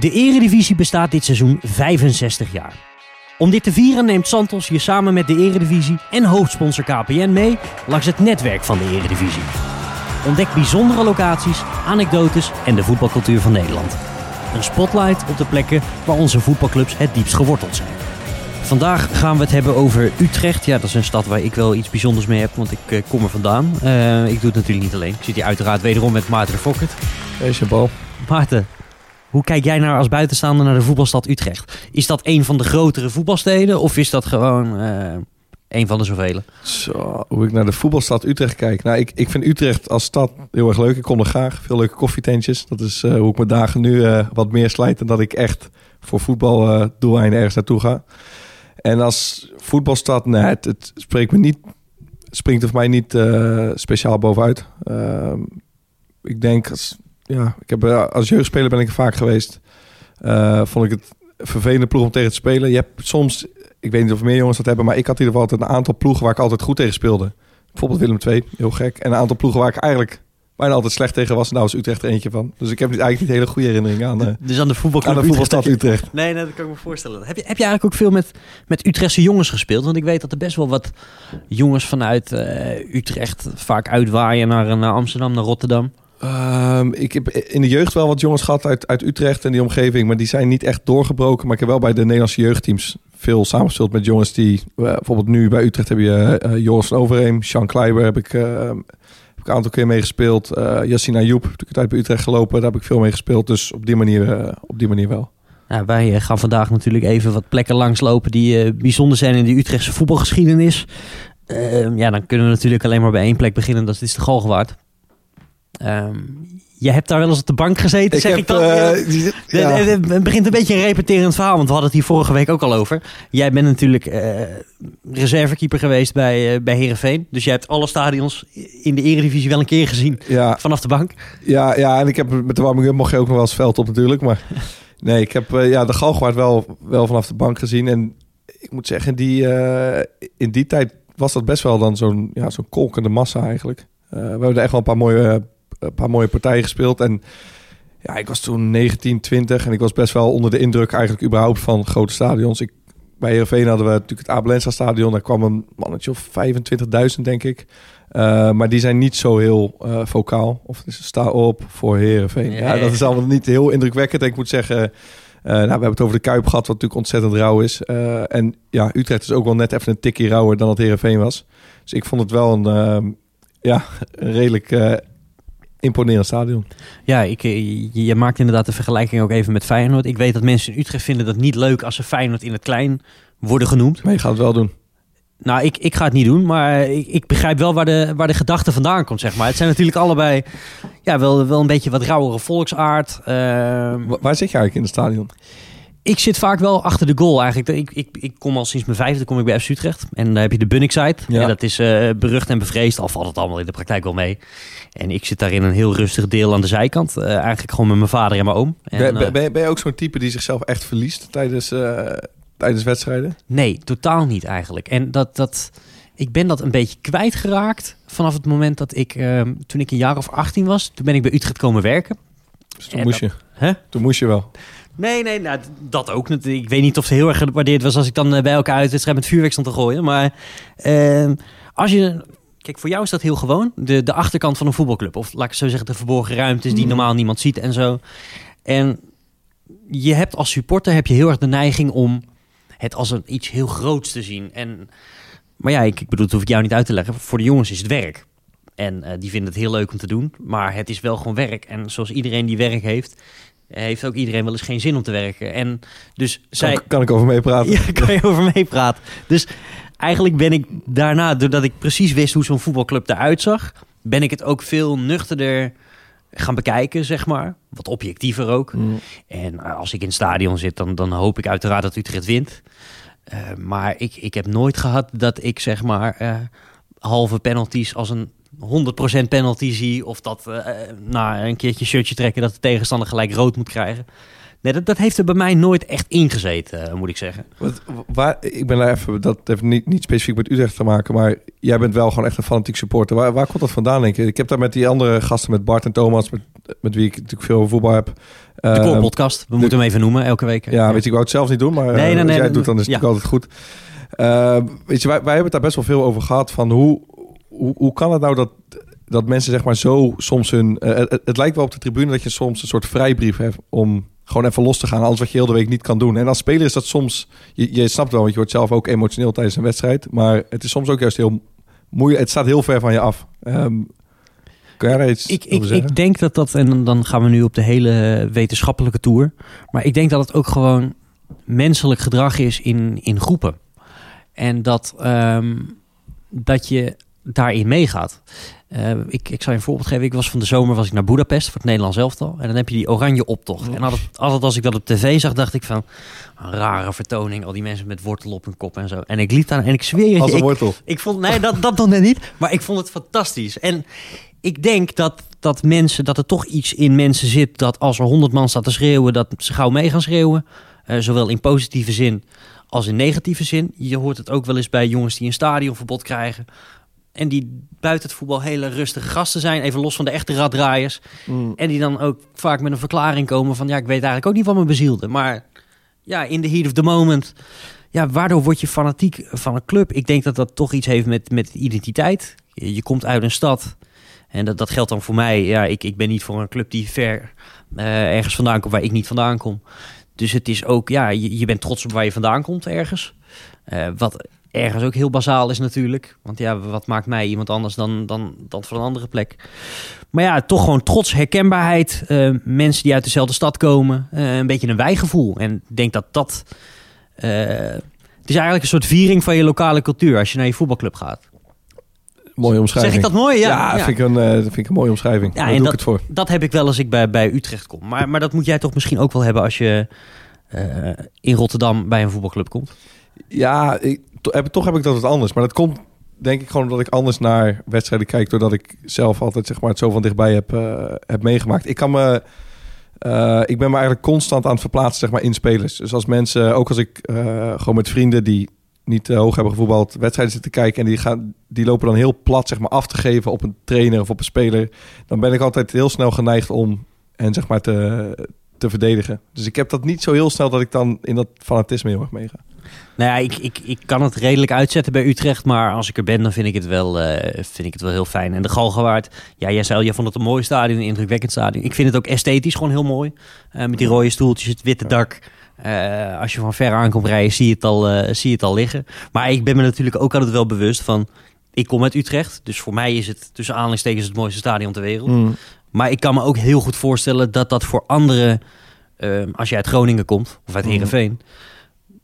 De Eredivisie bestaat dit seizoen 65 jaar. Om dit te vieren neemt Santos je samen met de Eredivisie en hoofdsponsor KPN mee langs het netwerk van de Eredivisie. Ontdek bijzondere locaties, anekdotes en de voetbalcultuur van Nederland. Een spotlight op de plekken waar onze voetbalclubs het diepst geworteld zijn. Vandaag gaan we het hebben over Utrecht. Ja, dat is een stad waar ik wel iets bijzonders mee heb, want ik eh, kom er vandaan. Eh, ik doe het natuurlijk niet alleen. Ik zit hier uiteraard wederom met Maarten de Fokkert. Hey, Jean-Paul. Maarten, hoe kijk jij nou als buitenstaander naar de voetbalstad Utrecht? Is dat een van de grotere voetbalsteden of is dat gewoon eh, een van de zoveel? Zo, hoe ik naar de voetbalstad Utrecht kijk. Nou, ik, ik vind Utrecht als stad heel erg leuk. Ik kom er graag. Veel leuke koffietentjes. Dat is eh, hoe ik mijn dagen nu eh, wat meer slijt dan dat ik echt voor voetbaldoeleinden ergens naartoe ga. En als voetbalstad, nee, het, spreekt me niet, springt er voor mij niet speciaal bovenuit. Ehm, ik denk, als, ja, ik heb, als jeugdspeler ben ik er vaak geweest. Eh, vond ik het een vervelende ploeg om tegen te spelen. Je hebt soms, ik weet niet of meer jongens dat hebben, maar ik had in ieder geval altijd een aantal ploegen waar ik altijd goed tegen speelde. Bijvoorbeeld Willem II, heel gek. En een aantal ploegen waar ik eigenlijk bijna altijd slecht tegen was. Nou was Utrecht er eentje van. Dus ik heb eigenlijk niet hele goede herinneringen aan, eh, Dus aan de voetbalclub aan de voetbalstad Utrecht. Utrecht. Nee, nee, dat kan ik me voorstellen. Heb je, heb je eigenlijk ook veel met, met Utrechtse jongens gespeeld? Want ik weet dat er best wel wat jongens vanuit eh, Utrecht vaak uitwaaien naar, naar Amsterdam, naar Rotterdam. Ehm, ik heb in de jeugd wel wat jongens gehad uit, uit Utrecht en die omgeving, maar die zijn niet echt doorgebroken. Maar ik heb wel bij de Nederlandse jeugdteams veel samengespeeld met jongens die, eh, bijvoorbeeld nu bij Utrecht heb je eh, Joris Overheem, Sean Kleiber heb ik, heb ik een aantal keer mee gespeeld. Yassine Ayoub, heb ik tijd bij Utrecht gelopen, daar heb ik veel mee gespeeld. Dus op die manier, op die manier wel. Nou, wij gaan vandaag natuurlijk even wat plekken langslopen die bijzonder zijn in de Utrechtse voetbalgeschiedenis. Ehm, ja, dan kunnen we natuurlijk alleen maar bij één plek beginnen. Dat is de Galgenwaard. Ehm je hebt daar wel eens op de bank gezeten, zeg ik dan? eh, ja. Het begint een beetje een repeterend verhaal, want we hadden het hier vorige week ook al over. Jij bent natuurlijk eh, reservekeeper geweest bij, eh bij Herenveen. Dus jij hebt alle stadions in de Eredivisie wel een keer gezien ja, vanaf de bank. Ja, ja, en ik heb met de warming up mocht je ook nog wel eens veld op natuurlijk. Maar nee, ik heb ja, de Galgenwaard wel, wel vanaf de bank gezien. En ik moet zeggen, die, in die tijd was dat best wel dan zo'n ja, zo'n kolkende massa eigenlijk. We hebben er echt wel een paar mooie, een paar mooie partijen gespeeld. En ja, ik was toen 19, 20 en ik was best wel onder de indruk eigenlijk überhaupt van grote stadions. Ik, bij Heerenveen hadden we natuurlijk het Abelensa stadion. Daar kwam een mannetje of 25.000 denk ik. Uh, maar die zijn niet zo heel uh, vocaal. Of is sta op voor Herenveen. Ja, ja, dat is allemaal niet heel indrukwekkend. En ik moet zeggen, uh, nou, we hebben het over de Kuip gehad, wat natuurlijk ontzettend rauw is. En ja, Utrecht is ook wel net even een tikje rauwer dan het Herenveen was. Dus ik vond het wel een, ja, een redelijk imponerend stadion. Ja, ik, je maakt inderdaad de vergelijking ook even met Feyenoord. Ik weet dat mensen in Utrecht vinden dat niet leuk als ze Feyenoord in het klein worden genoemd. Maar je gaat het wel doen. Nou, ik, ik ga het niet doen, maar ik, ik begrijp wel waar de, waar de gedachte vandaan komt, zeg maar. Het zijn natuurlijk allebei ja, wel, wel een beetje wat rauwere volksaard. Uh, waar zit je eigenlijk in het stadion? Ik zit vaak wel achter de goal eigenlijk. Ik, ik, ik kom al sinds mijn vijfde kom ik bij FC Utrecht. En daar heb je de Bunnik-site. Ja. En dat is uh, berucht en bevreesd. Al valt het allemaal in de praktijk wel mee. En ik zit daar in een heel rustig deel aan de zijkant. Uh, eigenlijk gewoon met mijn vader en mijn oom. En, ben, ben, ben, je, ben je ook zo'n type die zichzelf echt verliest tijdens, uh, tijdens wedstrijden? Nee, totaal niet eigenlijk. En dat... dat ik ben dat een beetje kwijtgeraakt vanaf het moment dat ik, uh, toen ik een jaar of 18 was, toen ben ik bij Utrecht komen werken. Dus toen moest dat, je. Hè? Toen moest je wel. Nee, nee, nou, dat ook. Ik weet niet of het heel erg gewaardeerd was als ik dan bij elkaar uit wedstrijd met vuurwerk stond te gooien. Maar uh, als je. Kijk, voor jou is dat heel gewoon. De, de achterkant van een voetbalclub. Of laat ik zo zeggen, de verborgen ruimtes die normaal niemand ziet en zo. En je hebt als supporter heb je heel erg de neiging om het als een iets heel groots te zien. En, maar ja, ik, ik bedoel, dat hoef ik jou niet uit te leggen. Voor de jongens is het werk. En uh, die vinden het heel leuk om te doen. Maar het is wel gewoon werk. En zoals iedereen die werk heeft, heeft ook iedereen wel eens geen zin om te werken. En dus kan, zij... kan ik over meepraten? Ja, kan je over meepraten. Dus eigenlijk ben ik daarna, doordat ik precies wist hoe zo'n voetbalclub eruit zag, ben ik het ook veel nuchterder gaan bekijken, zeg maar. Wat objectiever ook. Mm. En uh, als ik in het stadion zit, dan, dan hoop ik uiteraard dat Utrecht wint. Uh, maar ik, ik heb nooit gehad dat ik, zeg maar, uh, halve penalties als een 100% penalty zie. Of dat uh, na een keertje shirtje trekken dat de tegenstander gelijk rood moet krijgen. Nee, dat, dat heeft er bij mij nooit echt ingezeten, uh, moet ik zeggen. Wat, waar, ik ben daar even, dat heeft niet, niet specifiek met Utrecht te maken, maar jij bent wel gewoon echt een fanatiek supporter. Waar, waar komt dat vandaan, denk je? Ik heb daar met die andere gasten, met Bart en Thomas, met met wie ik natuurlijk veel voetbal heb. De Ehm, Core Podcast. We moeten hem even noemen elke week. Ja, weet je, ik wou het zelf niet doen, maar Nee, eh, nee, als nee, jij het nee, doet, dan is het ja. natuurlijk altijd goed. Eh, weet je, wij, wij hebben het daar best wel veel over gehad van hoe, hoe, hoe kan het nou dat, dat mensen zeg maar zo soms hun... eh, het, het lijkt wel op de tribune dat je soms een soort vrijbrief hebt om gewoon even los te gaan. Alles wat je heel de week niet kan doen. En als speler is dat soms... Je, je snapt wel, want je wordt zelf ook emotioneel tijdens een wedstrijd. Maar het is soms ook juist heel moeilijk. Het staat heel ver van je af. Ehm kan jij daar iets Ik, ik, denk dat dat, en dan- dan gaan we nu op de hele wetenschappelijke tour. Maar ik denk dat het ook gewoon menselijk gedrag is in, in groepen. En dat, ehm, dat je daarin meegaat. Eh, ik, ik zal je een voorbeeld geven. Ik was van de zomer was ik naar Budapest voor het Nederlands elftal. En dan heb je die oranje optocht. En altijd, altijd als ik dat op tv zag, dacht ik van... Een rare vertoning, al die mensen met wortel op hun kop en zo. En ik liep daar en ik zweer je, Als een ik, wortel. ik vond, nee, dat, dat nog net niet. Maar ik vond het fantastisch. En ik denk dat, dat mensen, dat er toch iets in mensen zit dat als er honderd man staat te schreeuwen, dat ze gauw mee gaan schreeuwen. Eh, zowel in positieve zin als in negatieve zin. Je hoort het ook wel eens bij jongens die een stadionverbod krijgen. En die buiten het voetbal hele rustige gasten zijn. Even los van de echte raddraaiers. Mm. En die dan ook vaak met een verklaring komen van... ja, ik weet eigenlijk ook niet wat me bezielde. Maar ja, in the heat of the moment... ja, waardoor word je fanatiek van een club? Ik denk dat dat toch iets heeft met, met identiteit. Je, je komt uit een stad... En dat, dat geldt dan voor mij. Ja, ik, ik ben niet voor een club die ver eh, ergens vandaan komt waar ik niet vandaan kom. Dus het is ook, ja, je, je bent trots op waar je vandaan komt ergens. Eh, wat ergens ook heel bazaal is natuurlijk. Want ja, wat maakt mij iemand anders dan, dan, dan van een andere plek? Maar ja, toch gewoon trots, herkenbaarheid. eh, mensen die uit dezelfde stad komen. eh, een beetje een wijgevoel. En ik denk dat dat... eh, het is eigenlijk een soort viering van je lokale cultuur als je naar je voetbalclub gaat. Mooie omschrijving. Zeg ik dat mooi? Ja, Ja, ja. Vind, ik een, vind ik een mooie omschrijving. Ja, Daar en doe dat- ik het voor. Dat heb ik wel als ik bij, bij Utrecht kom. Maar, maar dat moet jij toch misschien ook wel hebben als je in Rotterdam bij een voetbalclub komt. Ja, toch heb ik dat wat anders. Maar dat komt denk ik gewoon omdat ik anders naar wedstrijden kijk... doordat ik zelf altijd zeg maar, het zo van dichtbij heb, eh, heb meegemaakt. Ik, kan me, eh, ik ben me eigenlijk constant aan het verplaatsen zeg maar, in spelers. Dus als mensen, ook als ik eh, gewoon met vrienden... die niet hoog hebben gevoetbald, wedstrijden zitten kijken... en die, gaan, die lopen dan heel plat zeg maar, af te geven op een trainer of op een speler... dan ben ik altijd heel snel geneigd om hen zeg maar, te, te verdedigen. Dus ik heb dat niet zo heel snel dat ik dan in dat fanatisme heel erg meega. Nou ja, ik, ik, ik kan het redelijk uitzetten bij Utrecht. Maar als ik er ben, dan vind ik het wel, eh, vind ik het wel heel fijn. En de Galgenwaard, ja, jij zei al, jij vond het een mooi stadion, een indrukwekkend stadion. Ik vind het ook esthetisch gewoon heel mooi. Eh, met die rode stoeltjes, het witte dak. Eh, als je van ver aankomt rijden, zie je, het al, eh, zie je het al liggen. Maar ik ben me natuurlijk ook altijd wel bewust van... Ik kom uit Utrecht, dus voor mij is het tussen aanhalingstekens het mooiste stadion ter wereld. Mm. Maar ik kan me ook heel goed voorstellen dat dat voor anderen, ehm, als je uit Groningen komt of uit Mhm. Heerenveen,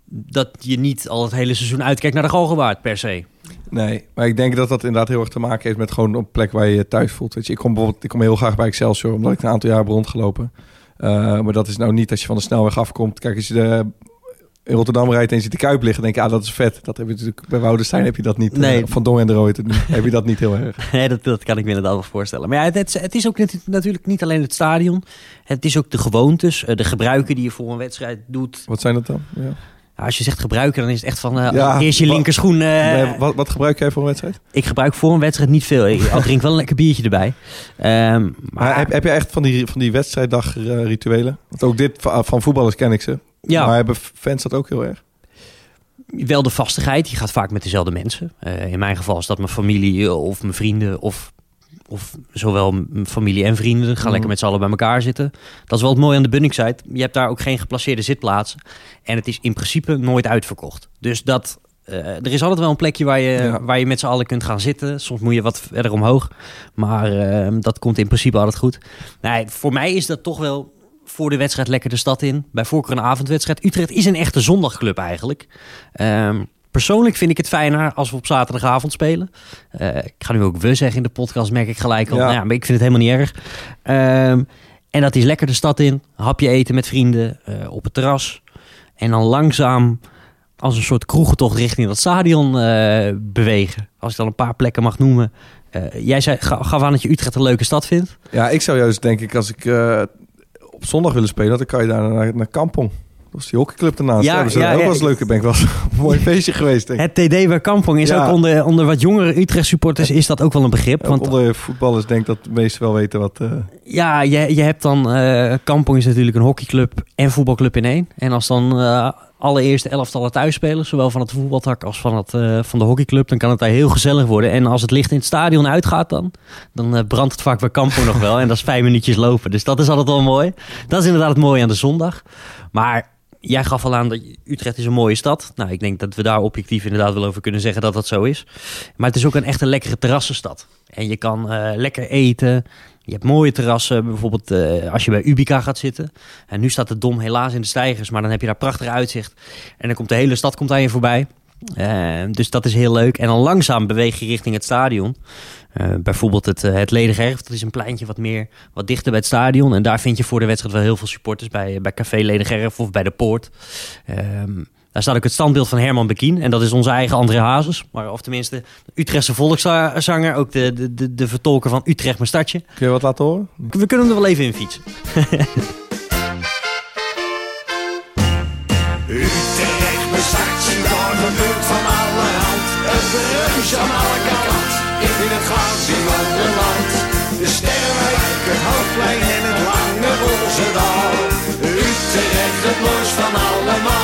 dat je niet al het hele seizoen uitkijkt naar de Galgenwaard per se. Nee, maar ik denk dat dat inderdaad heel erg te maken heeft met gewoon een plek waar je je thuis voelt. Weet je, ik kom bijvoorbeeld, ik kom heel graag bij Excelsior, omdat ik een aantal jaar heb rondgelopen. Uh, maar dat is nou niet als je van de snelweg afkomt. Kijk, als je de, in Rotterdam rijdt en ziet de Kuip liggen, denk je, ah, dat is vet. Dat heb je natuurlijk bij Woudenstein heb je dat niet. Nee. Uh, van Dong en de Rooij heb je dat niet heel erg. Nee, dat, dat kan ik me inderdaad wel voorstellen. Maar ja, het, het, is ook net- natuurlijk niet alleen het stadion. Het is ook de gewoontes, eh, de gebruiken die je voor een wedstrijd doet. Wat zijn dat dan? Ja. Als je zegt gebruiken, dan is het echt van eh, Ja, eerst je linkerschoen. eh, Nee, wat, wat gebruik jij voor een wedstrijd? Ik gebruik voor een wedstrijd niet veel. Ik drink wel een lekker biertje erbij. Ehm, Maar maar heb, heb je echt van die, van die wedstrijddag eh, rituelen? Want ook dit van, van voetballers ken ik ze. Ja, Maar hebben fans dat ook heel erg? wel de vastigheid. Je gaat vaak met dezelfde mensen. Eh, in mijn geval is dat mijn familie eh, of mijn vrienden of, of zowel mijn familie en vrienden. Gaan Mhm. lekker met z'n allen bij elkaar zitten. Dat is wel het mooie aan de Bunningside. Je hebt daar ook geen geplaceerde zitplaatsen. En het is in principe nooit uitverkocht. Dus dat... eh, er is altijd wel een plekje waar je, Ja. waar je met z'n allen kunt gaan zitten. Soms moet je wat verder omhoog. Maar eh, dat komt in principe altijd goed. Nee, voor mij is dat toch wel voor de wedstrijd lekker de stad in. Bij voorkeur een avondwedstrijd. Utrecht is een echte zondagclub eigenlijk. Ehm, persoonlijk vind ik het fijner als we op zaterdagavond spelen. Eh, ik ga nu ook we zeggen in de podcast, merk ik gelijk al. Ja. Nou ja, maar ik vind het helemaal niet erg. Ehm, en dat is lekker de stad in. Hapje eten met vrienden eh, op het terras. En dan langzaam als een soort kroegentocht richting dat stadion eh, bewegen. Als ik dan een paar plekken mag noemen. Jij zei, ga- gaf aan dat je Utrecht een leuke stad vindt. Ja, ik zou juist denk ik als ik op zondag willen spelen, dan kan je daar naar, naar Kampong. Dat was die hockeyclub daarnaast. Ja, ze ja, ook wel eens ben ik was een mooi feestje geweest, denk ik. Het TD bij Kampong is ook onder, onder wat jongere Utrecht supporters is dat ook wel een begrip. Want onder voetballers denk dat de meesten wel weten wat... eh, ja, je, je hebt dan... eh Kampong is natuurlijk een hockeyclub en voetbalclub in één. En als dan eh allereerste elftallen thuis spelen, zowel van het voetbaltak als van, het, eh, van de hockeyclub, dan kan het daar heel gezellig worden. En als het licht in het stadion uitgaat dan, dan eh, brandt het vaak bij Kampong nog wel. En dat is vijf minuutjes lopen. Dus dat is altijd wel mooi. Dat is inderdaad het mooie aan de zondag. Maar jij gaf al aan dat Utrecht is een mooie stad. Nou, ik denk dat we daar objectief inderdaad wel over kunnen zeggen dat dat zo is. Maar het is ook een echt een lekkere terrassenstad. En je kan eh, lekker eten. Je hebt mooie terrassen, bijvoorbeeld eh, als je bij Ubica gaat zitten. En nu staat de Dom helaas in de stijgers, maar dan heb je daar prachtig uitzicht. En dan komt de hele stad komt aan je voorbij. Eh, dus dat is heel leuk. En dan langzaam beweeg je richting het stadion. Eh, bijvoorbeeld het, eh, het Erf, dat is een pleintje wat meer, wat dichter bij het stadion. En daar vind je voor de wedstrijd wel heel veel supporters bij, bij Café Ledige Erf of bij de Poort. Ehm, daar staat ook het standbeeld van Herman Bekien. En dat is onze eigen André Hazes. Maar, of tenminste, de Utrechtse volkszanger. Ook de, de, de, de vertolker van Utrecht mijn stadje. kun je wat laten horen? We kunnen hem er wel even in fietsen. Utrecht zien door de buurt van alle hand. Een reus aan alle kant, in het glansingende land. De sterrenwijk, het hoofdplein en het lange roze dal. Utrecht, het mooist van allemaal.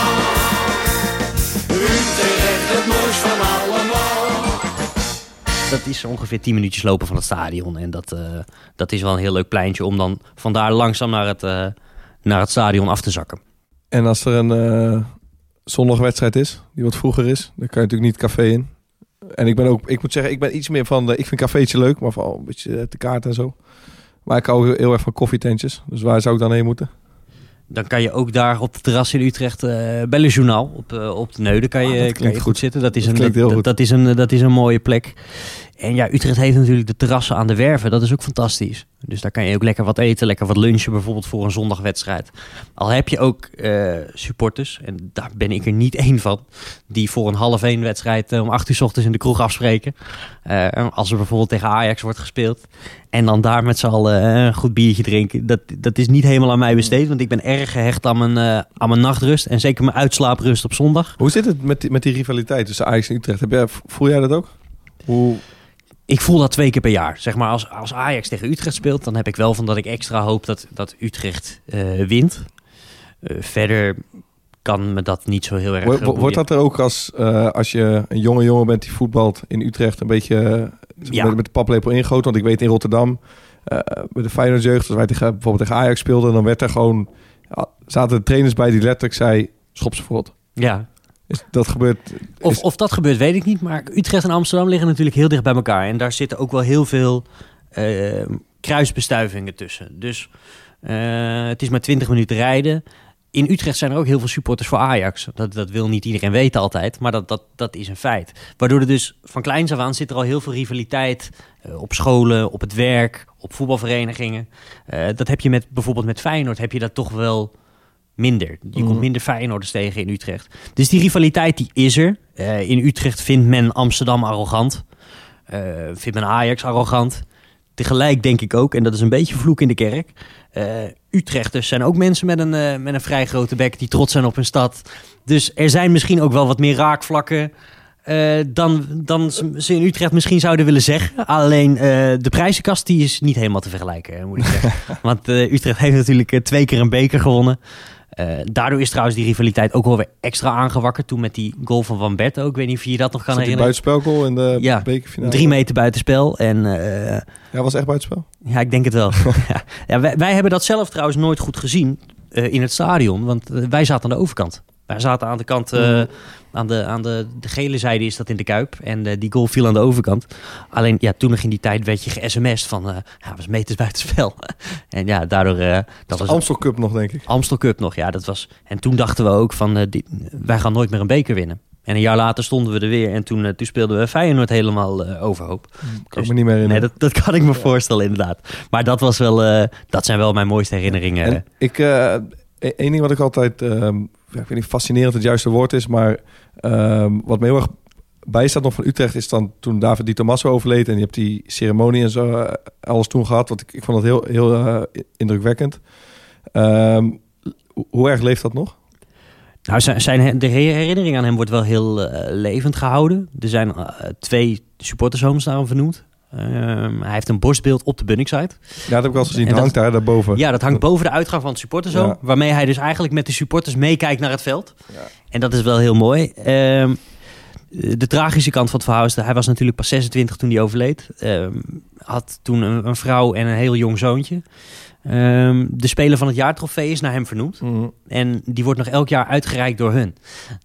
Dat is ongeveer 10 minuutjes lopen van het stadion. En dat, eh, dat is wel een heel leuk pleintje om dan vandaar langzaam naar het, eh, naar het stadion af te zakken. En als er een eh zondagwedstrijd is, die wat vroeger is, dan kan je natuurlijk niet café in. En ik ben ook, ik moet zeggen, ik ben iets meer van, de, ik vind cafeetje leuk, maar vooral een beetje te kaart en zo. Maar ik hou heel erg van koffietentjes. Dus waar zou ik dan heen moeten? Dan kan je ook daar op het terras in Utrecht eh bij Le Journaal op, eh, op de Neude kan Ah, je, kan je goed zitten. Dat is, Dat een, dat, is een, dat is een mooie plek. En ja, Utrecht heeft natuurlijk de terrassen aan de werven. Dat is ook fantastisch. Dus daar kan je ook lekker wat eten, lekker wat lunchen bijvoorbeeld voor een zondagwedstrijd. Al heb je ook eh, supporters, en daar ben ik er niet één van, die voor een half één wedstrijd eh, om acht uur 's ochtends in de kroeg afspreken. Eh, als er bijvoorbeeld tegen Ajax wordt gespeeld. En dan daar met z'n allen een goed biertje drinken. Dat, dat is niet helemaal aan mij besteed, want ik ben erg gehecht aan mijn, aan mijn nachtrust. En zeker mijn uitslaaprust op zondag. Hoe zit het met die, met die rivaliteit tussen Ajax en Utrecht? Voel jij dat ook? Hoe, Ik voel dat twee keer per jaar. Zeg maar, als, als Ajax tegen Utrecht speelt, dan heb ik wel van dat ik extra hoop dat, dat Utrecht eh, wint. Eh, verder kan me dat niet zo heel erg. Wo- wo- wordt dat er ook als, eh, als je een jonge jongen bent die voetbalt in Utrecht een beetje Ja. met, met de paplepel ingoot? Want ik weet in Rotterdam, met de Feyenoord jeugd, als wij tegen, bijvoorbeeld tegen Ajax speelden, dan werd er gewoon, zaten de trainers bij die letterlijk zei, schop ze voort. Ja, Is, dat gebeurt, Of, is- of dat gebeurt, weet ik niet. Maar Utrecht en Amsterdam liggen natuurlijk heel dicht bij elkaar. En daar zitten ook wel heel veel eh, kruisbestuivingen tussen. Dus eh, het is maar 20 minuten rijden. In Utrecht zijn er ook heel veel supporters voor Ajax. Dat, dat wil niet iedereen weten altijd, maar dat, dat, dat is een feit. Waardoor er dus van kleins af aan zit er al heel veel rivaliteit eh, op scholen, op het werk, op voetbalverenigingen. Eh, dat heb je met bijvoorbeeld met Feyenoord, heb je dat toch wel minder. Je komt minder Feyenoorders tegen in Utrecht. Dus die rivaliteit die is er. Eh, in Utrecht vindt men Amsterdam arrogant. Eh, vindt men Ajax arrogant. Tegelijk denk ik ook, en dat is een beetje vloek in de kerk. eh, Utrechters zijn ook mensen met een, met een vrij grote bek die trots zijn op hun stad. Dus er zijn misschien ook wel wat meer raakvlakken. dan, dan ze in Utrecht misschien zouden willen zeggen. Alleen de prijzenkast die is niet helemaal te vergelijken, moet ik zeggen. Want Utrecht heeft natuurlijk twee keer een beker gewonnen. Eh, daardoor is trouwens die rivaliteit ook wel weer extra aangewakkerd. Toen met die goal van Van Berto. Ik weet niet of je je dat nog kan herinneren. buitenspelgoal in de Ja, bekerfinale? Drie meter buitenspel. En eh, Ja, was echt buitenspel? ja, ik denk het wel. ja. Ja, wij, wij hebben dat zelf trouwens nooit goed gezien eh, in het stadion. Want wij zaten aan de overkant. Wij zaten aan de kant, eh, Mhm. aan, de, aan de, de gele zijde is dat in de Kuip. En eh, die goal viel aan de overkant. Alleen, ja, toen nog in die tijd werd je ge-sms'd van... eh ja, was meters buitenspel. en ja, daardoor... eh dat was Amstel Cup nog, denk ik. Amstel Cup nog, ja, dat was. En toen dachten we ook van, die, wij gaan nooit meer een beker winnen. En een jaar later stonden we er weer en toen, toen speelden we Feyenoord helemaal overhoop. Kan ik me niet meer Nee, herinneren. dat, dat kan ik me voorstellen inderdaad. Maar dat was wel, dat zijn wel mijn mooiste herinneringen. En ik, eh, e- één ding wat ik altijd, ehm, ik weet niet, fascinerend het juiste woord is, maar ehm, wat me heel erg bijstaat nog van Utrecht is dan toen David Di Tommaso overleed en je hebt die ceremonie en zo eh, alles toen gehad, wat ik, ik vond dat heel, heel eh, indrukwekkend. Ehm, hoe- erg leeft dat nog? Nou, zijn, de herinnering aan hem wordt wel heel eh, levend gehouden. Er zijn twee supportershomes naar hem vernoemd. Ehm, hij heeft een borstbeeld op de Bunningside. Ja, dat heb ik al gezien. Dat- hangt daar daarboven. Ja, dat hangt boven de uitgang van het supportershome. Ja. Waarmee hij dus eigenlijk met de supporters meekijkt naar het veld. Ja. En dat is wel heel mooi. Ehm, de tragische kant van het verhaal is dat hij was natuurlijk pas 26 toen hij overleed. Ehm, had toen een, een vrouw en een heel jong zoontje. De Speler van het Jaar trofee is naar hem vernoemd. Mhm. En die wordt nog elk jaar uitgereikt door hun.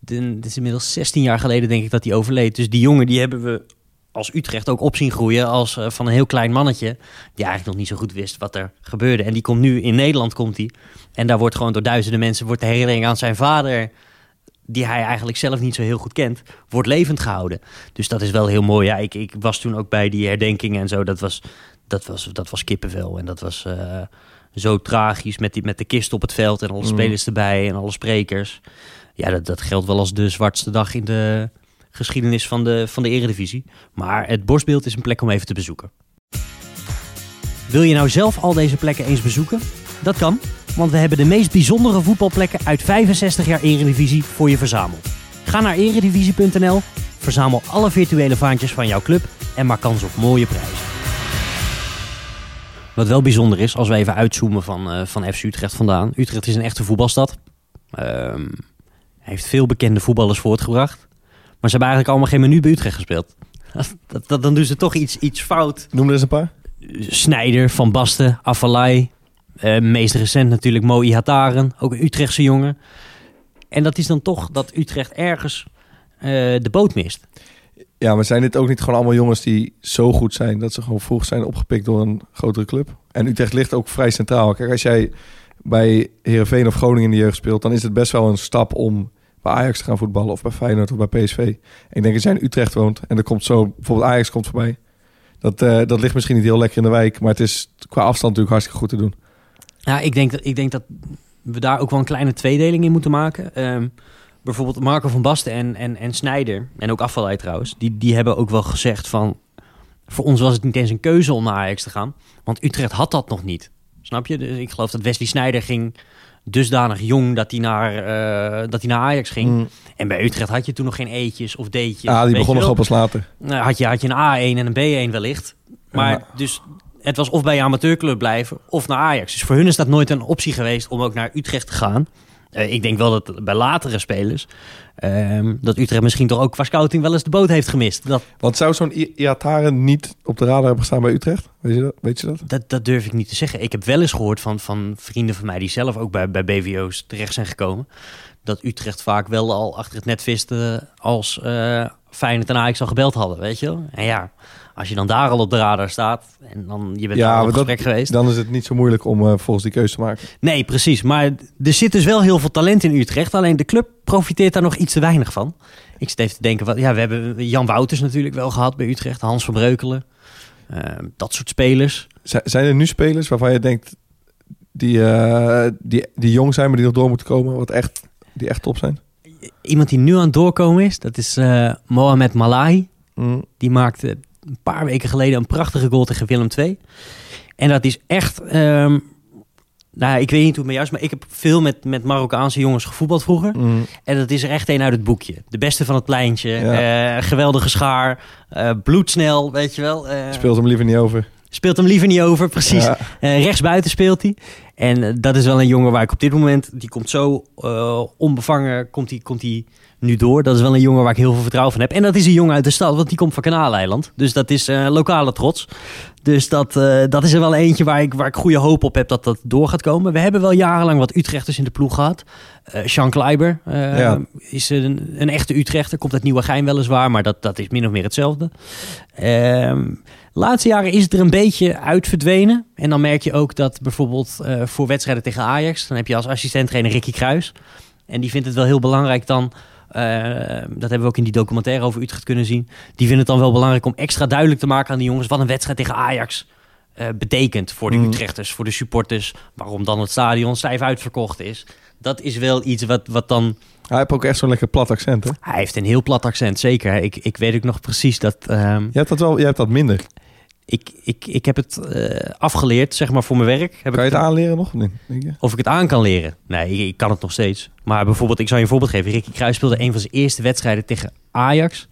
Het is inmiddels 16 jaar geleden denk ik dat hij overleed. Dus die jongen die hebben we als Utrecht ook op zien groeien als eh, van een heel klein mannetje. Die eigenlijk nog niet zo goed wist wat er gebeurde. En die komt nu in Nederland komt hij. En daar wordt gewoon door duizenden mensen wordt de herinnering aan zijn vader die hij eigenlijk zelf niet zo heel goed kent, wordt levend gehouden. Dus dat is wel heel mooi. Ja, ik, ik was toen ook bij die herdenkingen en zo. Dat was, dat was, dat was kippenvel. En dat was eh, zo tragisch met, die, met de kist op het veld en alle Mm. spelers erbij en alle sprekers. Ja, dat, dat geldt wel als de zwartste dag in de geschiedenis van de, van de eredivisie. Maar het borstbeeld is een plek om even te bezoeken. Wil je nou zelf al deze plekken eens bezoeken? Dat kan, want we hebben de meest bijzondere voetbalplekken uit 65 jaar Eredivisie voor je verzameld. Ga naar eredivisie.nl, verzamel alle virtuele vaantjes van jouw club en maak kans op mooie prijzen. Wat wel bijzonder is, als we even uitzoomen van, eh, van FC Utrecht vandaan. Utrecht is een echte voetbalstad. Ehm, heeft veel bekende voetballers voortgebracht. Maar ze hebben eigenlijk allemaal geen menu bij Utrecht gespeeld. Dat, dat, dan doen ze toch iets, iets fout. Noem er eens een paar. Snijder, Van Basten, Afalai. eh, meest recent natuurlijk Mo Ihataren, ook een Utrechtse jongen. En dat is dan toch dat Utrecht ergens eh, de boot mist. Ja, maar zijn dit ook niet gewoon allemaal jongens die zo goed zijn... dat ze gewoon vroeg zijn opgepikt door een grotere club? En Utrecht ligt ook vrij centraal. Kijk, als jij bij Heerenveen of Groningen in de jeugd speelt... dan is het best wel een stap om bij Ajax te gaan voetballen... of bij Feyenoord of bij PSV. Ik denk als jij in Utrecht woont en er komt zo... bijvoorbeeld Ajax komt voorbij... Dat, eh, dat ligt misschien niet heel lekker in de wijk... maar het is qua afstand natuurlijk hartstikke goed te doen. Ja, ik denk, dat, ik denk dat we daar ook wel een kleine tweedeling in moeten maken. Ehm, bijvoorbeeld Marco van Basten en, en, en Snijder, en ook Afvalij trouwens, die, die hebben ook wel gezegd van... Voor ons was het niet eens een keuze om naar Ajax te gaan, want Utrecht had dat nog niet. Snap je? Dus ik geloof dat Wesley Snijder ging dusdanig jong dat hij naar, eh, dat hij naar Ajax ging. Mm. En bij Utrecht had je toen nog geen eetjes of deetjes. Ja, die weet je begon nog pas later. Nou, had je, had je een A1 en een B1 wellicht. Maar Ja. dus het was of bij je amateurclub blijven of naar Ajax. Dus voor hun is dat nooit een optie geweest om ook naar Utrecht te gaan. Eh, ik denk wel dat bij latere spelers... ehm, dat Utrecht misschien toch ook qua scouting wel eens de boot heeft gemist. Dat, Want zou zo'n Iataren niet op de radar hebben gestaan bij Utrecht? Weet je dat? Weet je dat? dat, dat durf ik niet te zeggen. Ik heb wel eens gehoord van, van vrienden van mij... die zelf ook bij, bij BVO's terecht zijn gekomen... dat Utrecht vaak wel al achter het net viste... als eh Feyenoord en Ajax al gebeld hadden, weet je wel? En ja, als je dan daar al op de radar staat... en dan je bent Ja, op dat- gesprek geweest... Dan is het niet zo moeilijk om eh, volgens die keuze te maken. Nee, precies. Maar er zit dus wel heel veel talent in Utrecht. Alleen de club profiteert daar nog iets te weinig van. Ik zit even te denken, wat, ja, we hebben Jan Wouters natuurlijk wel gehad bij Utrecht. Hans van Breukelen. Eh, dat soort spelers. Z- zijn er nu spelers waarvan je denkt... Die, eh, die, die jong zijn, maar die nog door moeten komen... Wat echt, die echt top zijn? Iemand die nu aan het doorkomen is, dat is Mohamed Malahi. Mm. Die maakte een paar weken geleden een prachtige goal tegen Willem II. En dat is echt... ehm, nou, ik weet niet hoe het met jou is, maar ik heb veel met, met Marokkaanse jongens gevoetbald vroeger. Mm. En dat is er echt een uit het boekje. De beste van het pleintje. Ja. eh, geweldige schaar. eh, bloedsnel, weet je wel. eh, Speelt hem liever niet over. speelt hem liever niet over, precies. Ja. Rechtsbuiten speelt hij. En eh, dat is wel een jongen waar ik op dit moment... Die komt zo eh, onbevangen, komt hij komt nu door. Dat is wel een jongen waar ik heel veel vertrouwen van heb. En dat is een jongen uit de stad, want die komt van Kanaaleiland. Dus dat is eh, lokale trots. Dus dat, dat is er wel eentje waar ik, waar ik goede hoop op heb dat dat door gaat komen. We hebben wel jarenlang wat Utrechters in de ploeg gehad. Eh Sean Kleiber Ja. is een, een echte Utrechter. Komt uit Nieuwegein weliswaar, maar dat, dat is min of meer hetzelfde. Laatste jaren is het er een beetje uit verdwenen. En dan merk je ook dat bijvoorbeeld eh, voor wedstrijden tegen Ajax... dan heb je als assistent-trainer Ricky Kruis. En die vindt het wel heel belangrijk dan... eh, dat hebben we ook in die documentaire over Utrecht kunnen zien. Die vinden het dan wel belangrijk om extra duidelijk te maken aan die jongens... wat een wedstrijd tegen Ajax eh, betekent voor de Mm. Utrechters, voor de supporters. Waarom dan het stadion stijf uitverkocht is. Dat is wel iets wat, wat dan... Hij heeft ook echt zo'n lekker plat accent, hè? Hij heeft een heel plat accent, zeker. Ik, ik weet ook nog precies dat... ehm, Je hebt dat wel, jij hebt dat minder. Ik, ik, ik heb het eh, afgeleerd, zeg maar, voor mijn werk. Heb Kan je het aanleren nog? Nee, denk je? Of ik het aan kan leren? Nee, ik, ik kan het nog steeds. Maar bijvoorbeeld, ik zal je een voorbeeld geven. Ricky Kruis speelde een van zijn eerste wedstrijden tegen Ajax.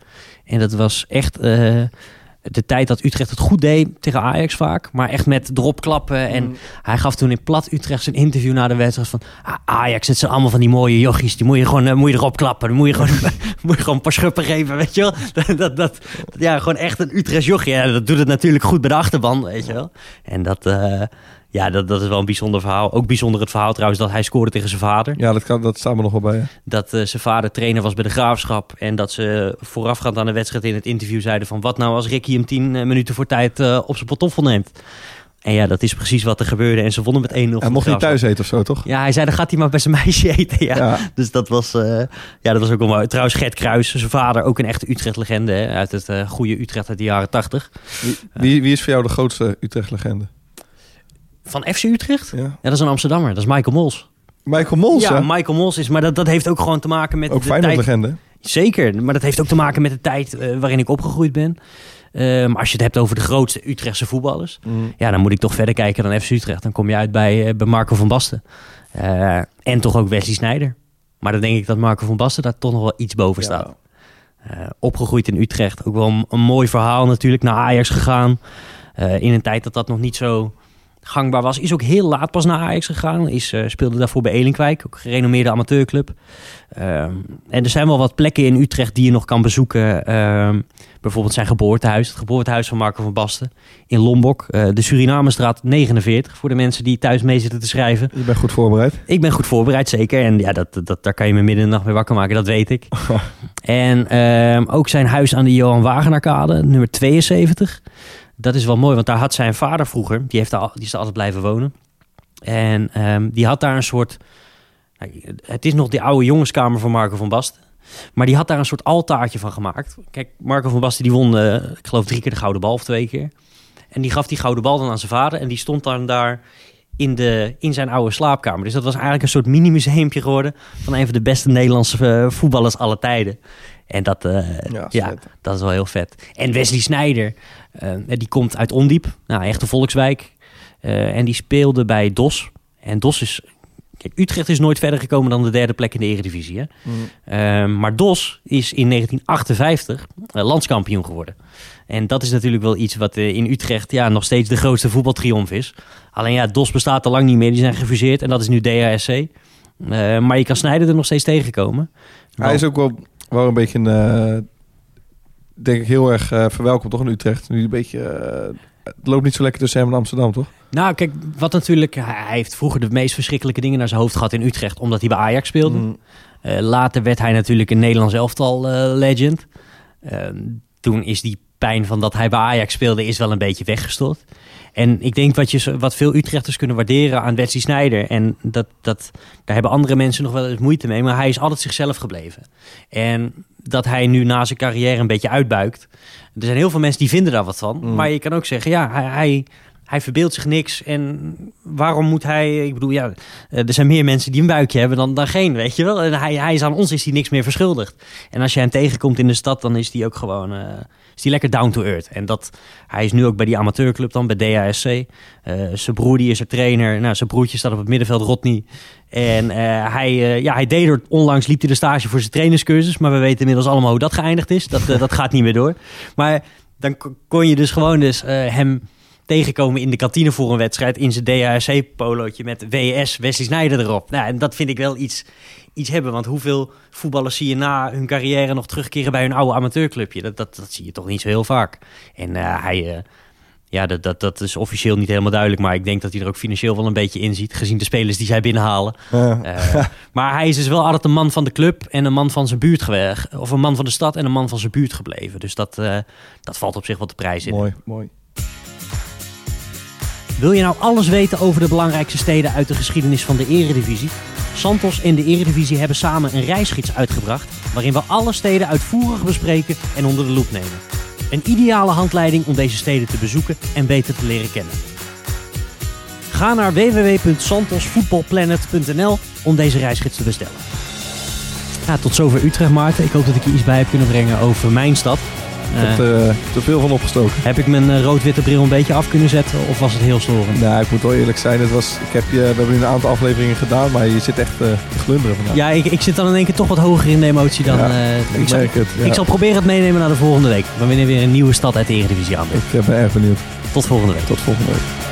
En dat was echt eh, de tijd dat Utrecht het goed deed tegen Ajax vaak. Maar echt met dropklappen. En hij gaf toen in plat Utrecht zijn interview na de wedstrijd van... "Ah, Ajax, het zijn allemaal van die mooie jochies. Die moet je gewoon eh, moet je erop klappen. Dan moet je gewoon, moet je gewoon een paar schuppen geven, weet je wel. Dat, dat, dat, ja, gewoon echt een Utrecht jochie. Ja, dat doet het natuurlijk goed bij de achterban, weet je wel. En dat... eh, ja, dat, dat is wel een bijzonder verhaal. Ook bijzonder het verhaal trouwens dat hij scoorde tegen zijn vader. Ja, dat, kan, dat staat me nog wel bij. hè. Dat eh, zijn vader trainer was bij de Graafschap. En dat ze voorafgaand aan de wedstrijd in het interview zeiden van... wat nou als Ricky hem tien eh, minuten voor tijd eh, op zijn pantoffel neemt. En ja, dat is precies wat er gebeurde. En ze wonnen met 1-0 van Hij mocht niet thuis eten of zo, toch? Ja, hij zei dan gaat hij maar bij zijn meisje eten. Ja. Ja. Dus dat was, ja, dat was ook wel mooi. Trouwens, Gert Kruis, zijn vader, ook een echte Utrecht-legende. Uit het goede Utrecht uit de jaren 80. Wie, wie, wie is voor jou de grootste Utrecht-legende? Van FC Utrecht? Ja. Ja, dat is een Amsterdammer. Dat is Michael Mols. Michael Mols, ja, hè? Michael Mols is... Maar dat, dat heeft ook gewoon te maken met Ook de tijd... Feyenoord-legende. Zeker, maar dat heeft ook te maken met de tijd eh, waarin ik opgegroeid ben. Eh, maar als je het hebt over de grootste Utrechtse voetballers... Mm. ja, dan moet ik toch verder kijken dan FC Utrecht. Dan kom je uit bij, eh, bij Marco van Basten. Eh, en toch ook Wesley Sneijder. Maar dan denk ik dat Marco van Basten daar toch nog wel iets boven staat. Opgegroeid in Utrecht. Ook wel een, een mooi verhaal natuurlijk. Naar Ajax gegaan. In een tijd dat dat nog niet zo gangbaar was. Is ook heel laat pas naar Ajax gegaan. Is, eh, speelde daarvoor bij Elinkwijk. Ook een gerenommeerde amateurclub. Ehm, en er zijn wel wat plekken in Utrecht die je nog kan bezoeken. Ehm, bijvoorbeeld zijn geboortehuis. Het geboortehuis van Marco van Basten. In Lombok. Eh, de Surinamenstraat 49. Voor de mensen die thuis mee zitten te schrijven. Je bent goed voorbereid. Ik ben goed voorbereid, zeker. En ja, dat, dat, daar kan je me midden in de nacht mee wakker maken, dat weet ik. en ehm, ook zijn huis aan de Johan Wagenaarkade, nummer 72. Dat is wel mooi, want daar had zijn vader vroeger, die, heeft daar, die is daar altijd blijven wonen. En ehm, die had daar een soort... nou, Het is nog die oude jongenskamer van Marco van Basten. Maar die had daar een soort altaartje van gemaakt. Kijk, Marco van Basten die won, eh, ik geloof drie keer de gouden bal of twee keer. En die gaf die gouden bal dan aan zijn vader. En die stond dan daar in, de, in zijn oude slaapkamer. Dus dat was eigenlijk een soort mini-museumpje geworden... van een van de beste Nederlandse eh, voetballers aller tijden. En dat, eh, Ja, dat is wel heel vet. En Wesley Sneijder, eh, die komt uit Ondiep. Nou, echte volkswijk. Eh, en die speelde bij DOS. En DOS is... Kijk, Utrecht is nooit verder gekomen dan de derde plek in de Eredivisie. Hè? Eh, maar DOS is in 1958 eh, landskampioen geworden. En dat is natuurlijk wel iets wat in Utrecht ja, nog steeds de grootste voetbaltriomf is. Alleen ja, DOS bestaat al lang niet meer. Die zijn gefuseerd en dat is nu DHSC. Maar je kan Snijder er nog steeds tegenkomen. Hij is ook wel, wel een beetje, een, eh, denk ik, heel erg eh, verwelkomd toch in Utrecht. Nu een beetje, eh, het loopt niet zo lekker tussen hem en Amsterdam, toch? Nou, kijk, wat natuurlijk... Hij heeft vroeger de meest verschrikkelijke dingen naar zijn hoofd gehad in Utrecht... omdat hij bij Ajax speelde. Mm. Later werd hij natuurlijk een Nederlands elftal legend. Eh, toen is die pijn van dat hij bij Ajax speelde... is wel een beetje weggestort. En ik denk wat, je, wat veel Utrechters kunnen waarderen aan Wesley Sneijder... en dat, dat, daar hebben andere mensen nog wel eens moeite mee... maar hij is altijd zichzelf gebleven. En dat hij nu na zijn carrière een beetje uitbuikt... er zijn heel veel mensen die vinden daar wat van. Mm. Maar je kan ook zeggen, ja, hij... hij hij verbeeldt zich niks. En waarom moet hij... Ik bedoel, ja, eh, er zijn meer mensen die een buikje hebben dan, dan geen, weet je wel. En hij, hij is aan ons is hij niks meer verschuldigd. En als je hem tegenkomt in de stad, dan is hij ook gewoon... eh, is hij lekker down to earth. En dat, hij is nu ook bij die amateurclub dan, bij DASC. Eh, zijn broer die is er trainer. Nou, zijn broertje staat op het middenveld, Rodney. En hij, ja, hij deed er onlangs, liep hij de stage voor zijn trainerscursus. Maar we weten inmiddels allemaal hoe dat geëindigd is. Dat, dat gaat niet meer door. Maar dan kon je dus gewoon dus, hem tegenkomen in de kantine voor een wedstrijd in zijn DHC-polootje met WS Wesley erop. Nou, en dat vind ik wel iets, iets hebben, want hoeveel voetballers zie je na hun carrière nog terugkeren bij hun oude amateurclubje? Dat, dat, dat zie je toch niet zo heel vaak. En eh, hij, eh, ja, dat, dat, dat is officieel niet helemaal duidelijk, maar ik denk dat hij er ook financieel wel een beetje in ziet, gezien de spelers die zij binnenhalen. Ja. Eh, maar hij is dus wel altijd een man van de club en een man van zijn buurt geweest. Of een man van de stad en een man van zijn buurt gebleven. Dus dat, dat valt op zich wel te prijzen. mooi, mooi. Wil je nou alles weten over de belangrijkste steden uit de geschiedenis van de Eredivisie? Santos en de Eredivisie hebben samen een reisgids uitgebracht... waarin we alle steden uitvoerig bespreken en onder de loep nemen. Een ideale handleiding om deze steden te bezoeken en beter te leren kennen. Ga naar www.santosvoetbalplanet.nl om deze reisgids te bestellen. Ja, tot zover Utrecht, Maarten. Ik hoop dat ik je iets bij heb kunnen brengen over mijn stad. Ik heb er eh, te veel van opgestoken. Heb ik mijn eh, rood-witte bril een beetje af kunnen zetten of was het heel storend? Nou, ik moet wel eerlijk zijn. Het was, ik heb je, we hebben nu een aantal afleveringen gedaan, maar je zit echt eh, te glunderen vandaag. Ja, ik, ik zit dan in één keer toch wat hoger in de emotie dan... Ja, eh, ik ik, zal, het. Ja. ik zal proberen het meenemen naar de volgende week. Wanneer weer een nieuwe stad uit de Eredivisie aan Ik eh, ben erg benieuwd. Tot volgende week. Tot volgende week.